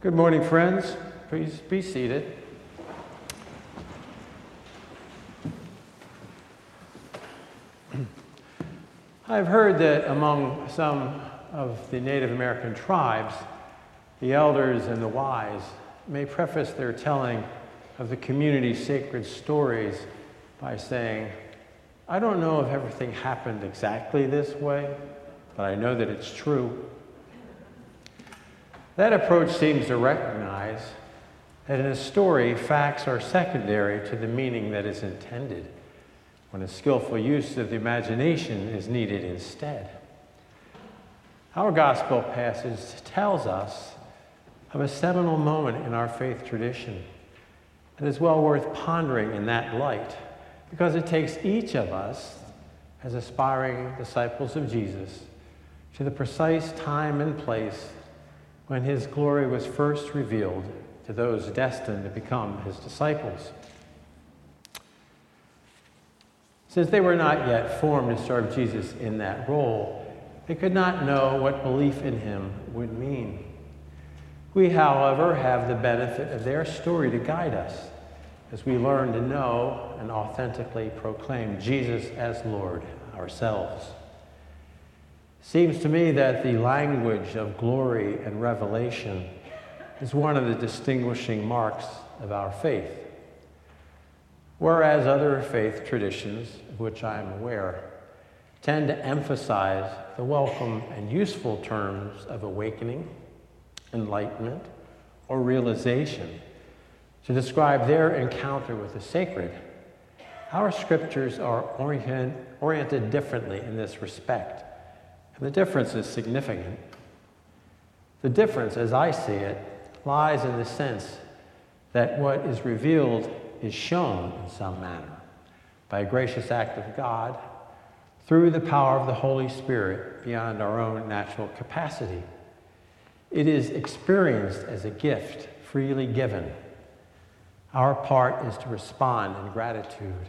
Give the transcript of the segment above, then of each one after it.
Good morning, friends. Please be seated. I've heard that among some of the Native American tribes, the elders and the wise may preface their telling of the community's sacred stories by saying, I don't know if everything happened exactly this way, but I know that it's true. That approach seems to recognize that in a story, facts are secondary to the meaning that is intended, when a skillful use of the imagination is needed instead. Our gospel passage tells us of a seminal moment in our faith tradition that is well worth pondering in that light because it takes each of us as aspiring disciples of Jesus to the precise time and place when his glory was first revealed to those destined to become his disciples. Since they were not yet formed to serve Jesus in that role, they could not know what belief in him would mean. We, however, have the benefit of their story to guide us as we learn to know and authentically proclaim Jesus as Lord ourselves. Seems to me that the language of glory and revelation is one of the distinguishing marks of our faith. Whereas other faith traditions, of which I am aware, tend to emphasize the welcome and useful terms of awakening, enlightenment, or realization to describe their encounter with the sacred, our scriptures are orient, oriented differently in this respect. And the difference is significant. The difference, as I see it, lies in the sense that what is revealed is shown in some manner by a gracious act of God through the power of the Holy Spirit beyond our own natural capacity. It is experienced as a gift freely given our part is to respond in gratitude.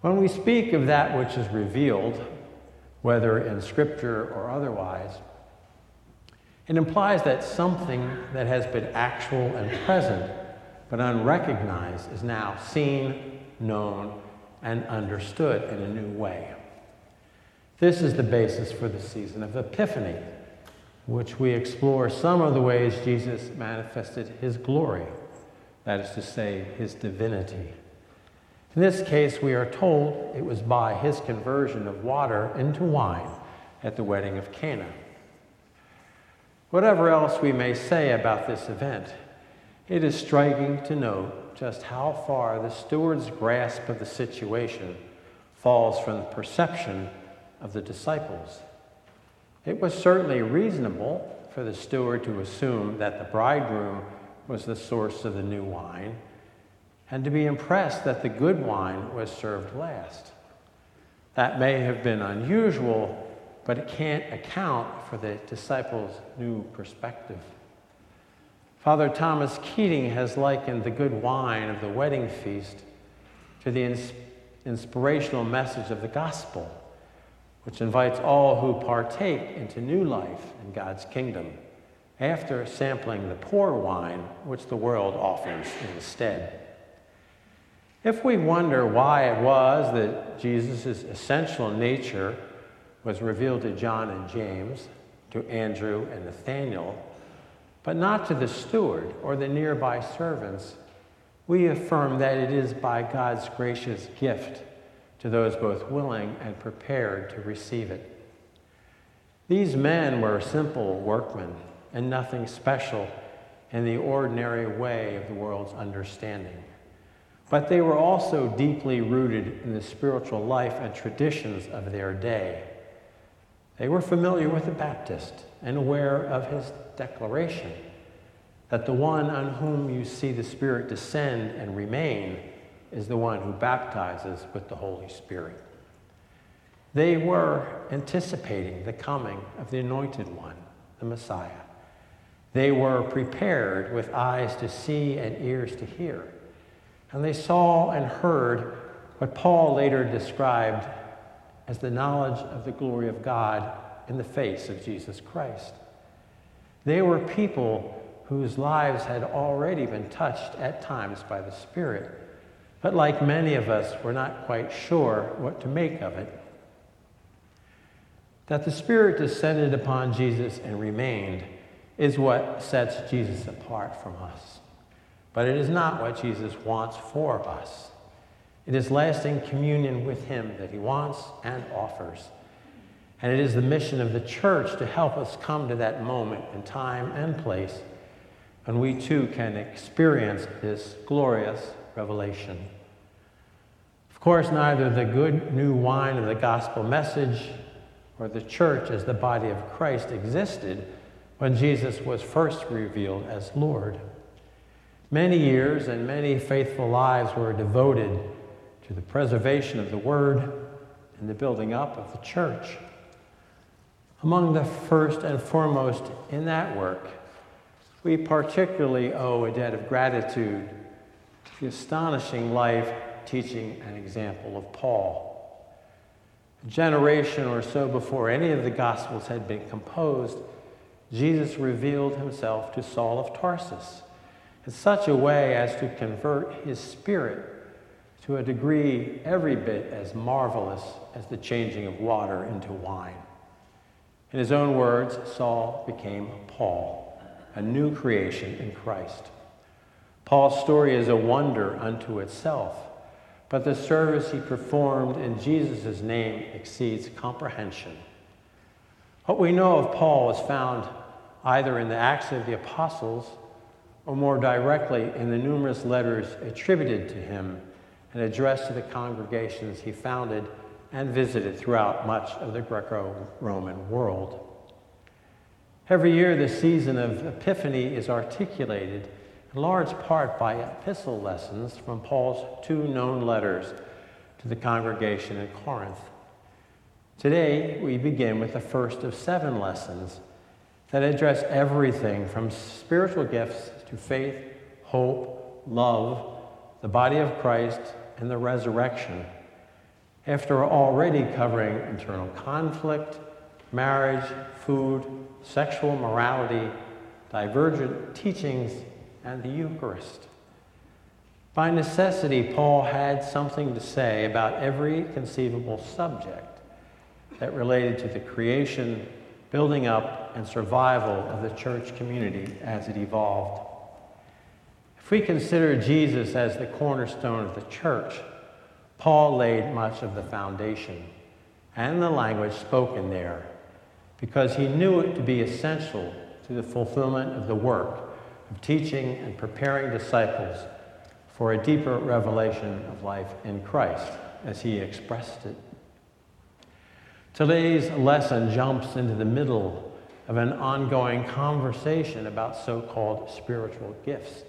When we speak of that which is revealed, whether in Scripture or otherwise, it implies that something that has been actual and present but unrecognized is now seen, known, and understood in a new way. This is the basis for the season of Epiphany, which we explore some of the ways Jesus manifested his glory that is to say, his divinity. In this case, we are told it was by his conversion of water into wine at the wedding of Cana. Whatever else we may say about this event, it is striking to note just how far the steward's grasp of the situation falls from the perception of the disciples. It was certainly reasonable for the steward to assume that the bridegroom was the source of the new wine, and to be impressed that the good wine was served last. That may have been unusual, but it can't account for the disciples' new perspective. Father Thomas Keating has likened the good wine of the wedding feast to the ins- inspirational message of the gospel, which invites all who partake into new life in God's kingdom after sampling the poor wine which the world offers instead. If we wonder why it was that Jesus' essential nature was revealed to John and James, to Andrew and Nathaniel, but not to the steward or the nearby servants, we affirm that it is by God's gracious gift to those both willing and prepared to receive it. These men were simple workmen and nothing special in the ordinary way of the world's understanding. But they were also deeply rooted in the spiritual life and traditions of their day. They were familiar with the Baptist and aware of his declaration that the one on whom you see the Spirit descend and remain is the one who baptizes with the Holy Spirit. They were anticipating the coming of the Anointed One, the Messiah. They were prepared with eyes to see and ears to hear. And they saw and heard what Paul later described as the knowledge of the glory of God in the face of Jesus Christ. They were people whose lives had already been touched at times by the Spirit, but like many of us, were not quite sure what to make of it. That the Spirit descended upon Jesus and remained is what sets Jesus apart from us. But it is not what Jesus wants for us. It is lasting communion with Him that He wants and offers. And it is the mission of the church to help us come to that moment in time and place when we too can experience this glorious revelation. Of course, neither the good new wine of the gospel message or the church as the body of Christ existed when Jesus was first revealed as Lord. Many years and many faithful lives were devoted to the preservation of the Word and the building up of the church. Among the first and foremost in that work, we particularly owe a debt of gratitude to the astonishing life, teaching, and example of Paul. A generation or so before any of the Gospels had been composed, Jesus revealed himself to Saul of Tarsus in such a way as to convert his spirit to a degree every bit as marvelous as the changing of water into wine. In his own words, Saul became Paul, a new creation in Christ. Paul's story is a wonder unto itself but the service he performed in Jesus' name exceeds comprehension. What we know of Paul is found either in the Acts of the Apostles or more directly in the numerous letters attributed to him and addressed to the congregations he founded and visited throughout much of the Greco Roman world. Every year, the season of Epiphany is articulated in large part by epistle lessons from Paul's two known letters to the congregation in Corinth. Today, we begin with the first of seven lessons that address everything from spiritual gifts to faith, hope, love, the body of Christ, and the resurrection. After already covering internal conflict, marriage, food, sexual morality, divergent teachings, and the Eucharist. By necessity, Paul had something to say about every conceivable subject that related to the creation, building up, and survival of the church community as it evolved. If we consider Jesus as the cornerstone of the church, Paul laid much of the foundation and the language spoken there because he knew it to be essential to the fulfillment of the work of teaching and preparing disciples for a deeper revelation of life in Christ as he expressed it. Today's lesson jumps into the middle of an ongoing conversation about so called spiritual gifts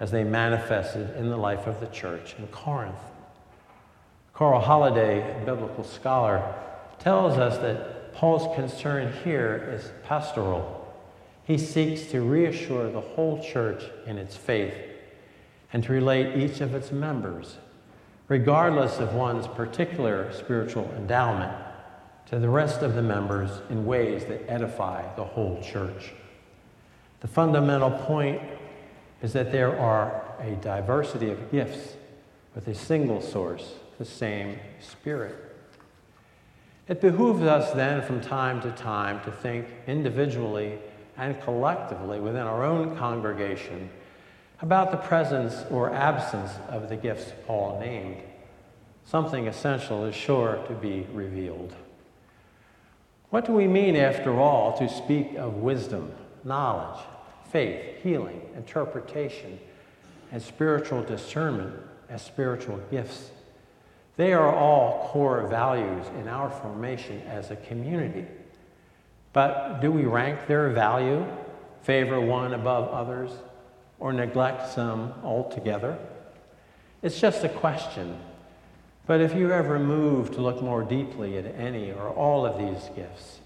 as they manifested in the life of the church in Corinth. Carl Holladay, a biblical scholar, tells us that Paul's concern here is pastoral he seeks to reassure the whole church in its faith and to relate each of its members, regardless of one's particular spiritual endowment, to the rest of the members in ways that edify the whole church. The fundamental point is that there are a diversity of gifts with a single source, the same Spirit. It behooves us then from time to time to think individually and collectively within our own congregation about the presence or absence of the gifts Paul named. Something essential is sure to be revealed. What do we mean, after all, to speak of wisdom, knowledge, faith, healing, interpretation, and spiritual discernment as spiritual gifts? They are all core values in our formation as a community. But do we rank their value, favor one above others, or neglect some altogether? It's just a question. But if you ever move to look more deeply at any or all of these gifts,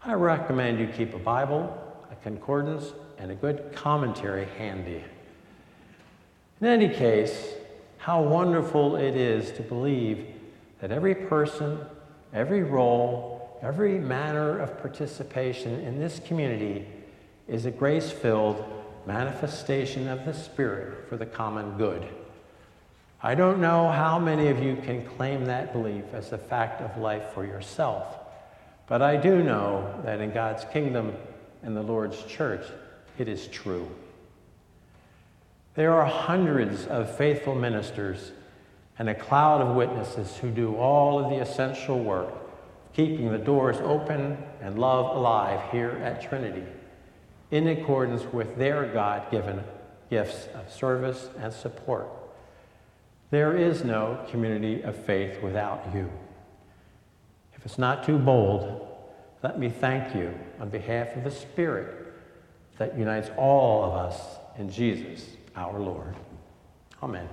I recommend you keep a Bible, a concordance, and a good commentary handy. In any case, how wonderful it is to believe that every person, every role, every manner of participation in this community is a grace filled manifestation of the Spirit for the common good. I don't know how many of you can claim that belief as a fact of life for yourself, but I do know that in God's kingdom and the Lord's church, it is true. There are hundreds of faithful ministers and a cloud of witnesses who do all of the essential work, keeping the doors open and love alive here at Trinity, in accordance with their God given gifts of service and support. There is no community of faith without you. If it's not too bold, let me thank you on behalf of the Spirit that unites all of us in Jesus our Lord. Amen.